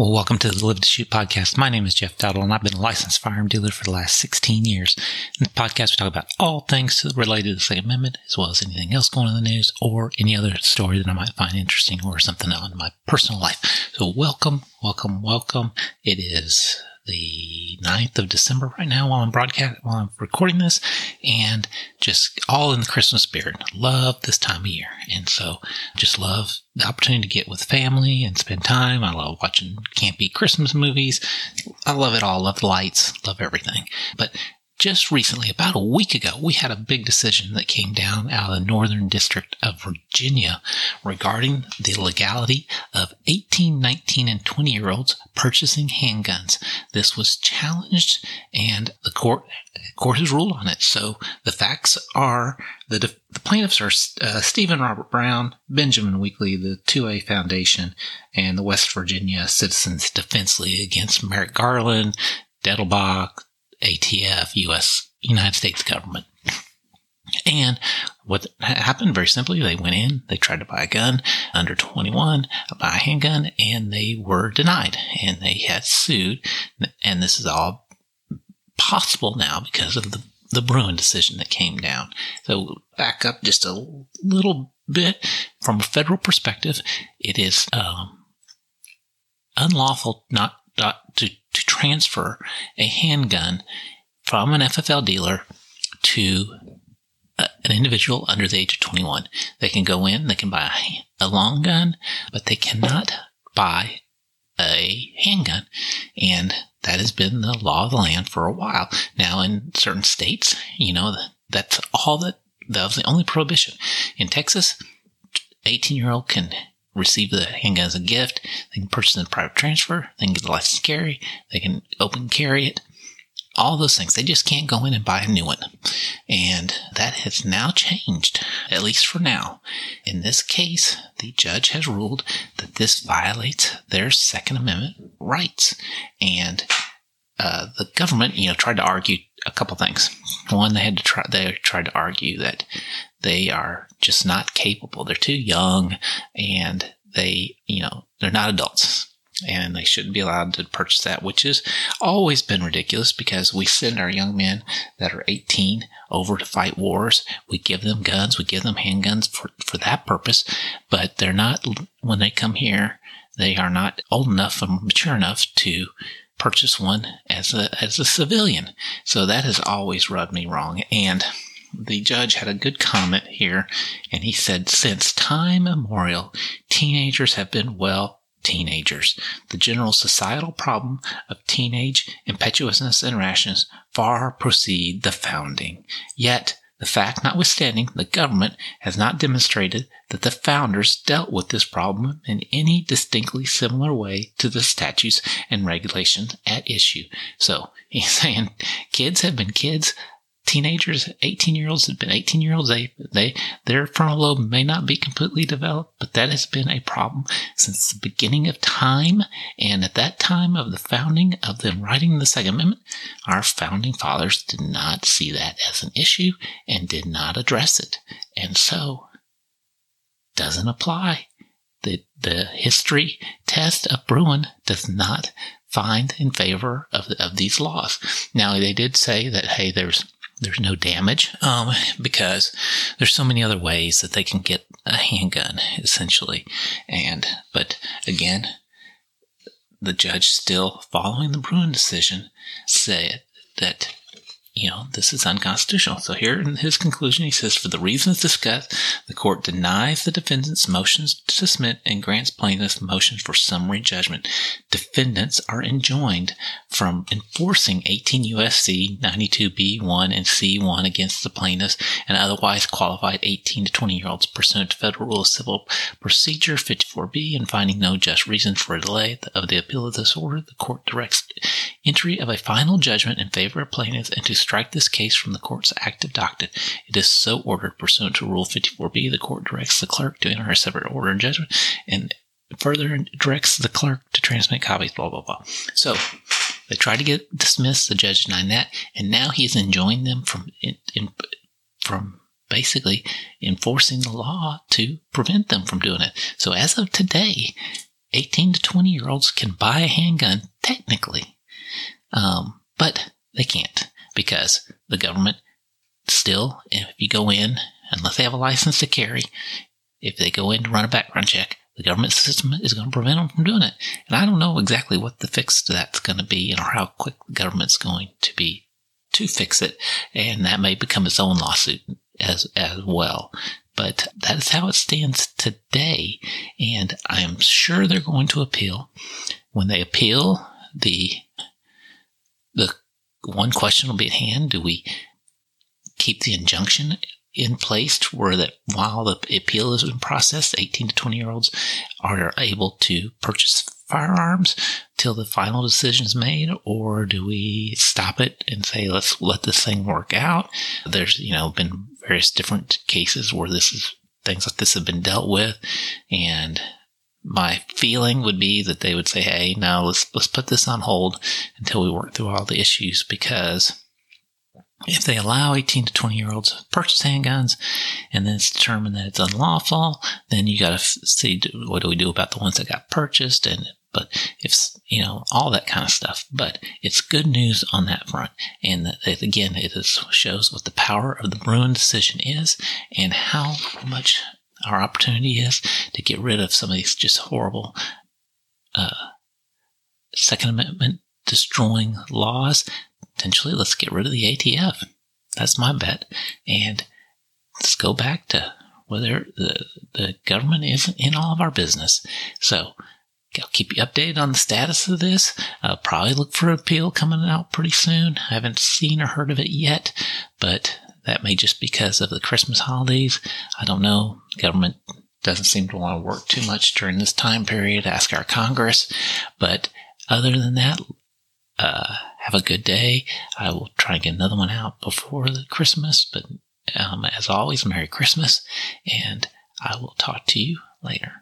Well, welcome to the Live to Shoot podcast. My name is Jeff Dowdle, and I've been a licensed firearm dealer for the last 16 years. In the podcast, we talk about all things related to the Second Amendment, as well as anything else going on in the news or any other story that I might find interesting or something on my personal life. So welcome, welcome, welcome. It is the 9th of December right now while I'm broadcast, while I'm recording this and just all in the Christmas spirit. Love this time of year. And so just love the opportunity to get with family and spend time. I love watching campy Christmas movies. I love it all. Love the lights. Love everything. But just recently, about a week ago, we had a big decision that came down out of the Northern District of Virginia regarding the legality of 18, 19, and 20 year olds purchasing handguns. This was challenged and the court, court has ruled on it. So the facts are the, the plaintiffs are uh, Stephen Robert Brown, Benjamin Weekly, the 2A Foundation, and the West Virginia Citizens Defense League against Merrick Garland, Dettelbach, ATF, U.S. United States government. And what happened very simply, they went in, they tried to buy a gun under 21, buy a handgun, and they were denied and they had sued. And this is all possible now because of the, the Bruen decision that came down. So back up just a little bit from a federal perspective, it is, um, unlawful not, not to transfer a handgun from an FFL dealer to a, an individual under the age of 21. They can go in, they can buy a, a long gun, but they cannot buy a handgun. And that has been the law of the land for a while. Now, in certain states, you know, that's all that, that was the only prohibition. In Texas, 18 year old can receive the handgun as a gift. They can purchase in private transfer. They can get the license carry. They can open carry it. All those things. They just can't go in and buy a new one. And that has now changed, at least for now. In this case, the judge has ruled that this violates their Second Amendment rights. And uh, the government, you know, tried to argue a couple things. One, they had to try, they tried to argue that they are just not capable. They're too young and they, you know, they're not adults and they shouldn't be allowed to purchase that, which has always been ridiculous because we send our young men that are 18 over to fight wars. We give them guns, we give them handguns for, for that purpose, but they're not, when they come here, they are not old enough and mature enough to purchase one as a, as a civilian. So that has always rubbed me wrong. And the judge had a good comment here, and he said, Since time immemorial, teenagers have been, well, teenagers. The general societal problem of teenage impetuousness and rashness far precede the founding. Yet, the fact notwithstanding, the government has not demonstrated that the founders dealt with this problem in any distinctly similar way to the statutes and regulations at issue. So he's saying kids have been kids teenagers, 18 year olds have been 18 year olds. They, they, their frontal lobe may not be completely developed, but that has been a problem since the beginning of time. And at that time of the founding of them writing the Second Amendment, our founding fathers did not see that as an issue and did not address it. And so doesn't apply. The, the history test of Bruen does not find in favor of, the, of these laws. Now, they did say that, hey, there's there's no damage um, because there's so many other ways that they can get a handgun essentially. And but again the judge still following the Bruen decision said that you know, this is unconstitutional. So here in his conclusion, he says, for the reasons discussed, the court denies the defendant's motions to submit and grants plaintiffs motions for summary judgment. Defendants are enjoined from enforcing 18 U.S.C. 92B1 and C1 against the plaintiffs and otherwise qualified 18 to 20 year olds pursuant to Federal Rule of Civil Procedure 54B and finding no just reason for a delay of the appeal of this order, the court directs entry of a final judgment in favor of plaintiffs and to strike this case from the court's active docket. It is so ordered pursuant to Rule 54B. The court directs the clerk to enter a separate order and judgment and further directs the clerk to transmit copies, blah, blah, blah. So they tried to get dismissed. The judge denied that. And now he's enjoined them from, in, in, from basically enforcing the law to prevent them from doing it. So as of today, 18 to 20 year olds can buy a handgun technically, um, but they can't because the government still, if you go in, unless they have a license to carry, if they go in to run a background check, the government system is going to prevent them from doing it. And I don't know exactly what the fix to that's going to be or how quick the government's going to be to fix it. And that may become its own lawsuit as, as well. But that is how it stands today. And I am sure they're going to appeal. When they appeal, the, the one question will be at hand. Do we keep the injunction in place where that while the appeal is in process, 18 to 20 year olds are able to purchase firearms till the final decision is made, or do we stop it and say, let's let this thing work out? There's, you know, been various different cases where this is things like this have been dealt with. And my feeling would be that they would say, Hey, now let's, let's put this on hold until we work through all the issues because if they allow 18 to 20 year olds purchase handguns and then it's determined that it's unlawful, then you got to see what do we do about the ones that got purchased? And but if you know all that kind of stuff. But it's good news on that front. And that, again it is, shows what the power of the Bruen decision is and how much our opportunity is to get rid of some of these just horrible uh, second amendment destroying laws potentially let's get rid of the ATF. That's my bet. And let's go back to whether the, the government isn't in all of our business. So I'll keep you updated on the status of this. I'll probably look for an appeal coming out pretty soon. I haven't seen or heard of it yet, but that may just because of the Christmas holidays. I don't know. Government doesn't seem to want to work too much during this time period. Ask our Congress. But other than that, uh, have a good day. I will try and get another one out before Christmas, but um, as always, Merry Christmas, and I will talk to you later.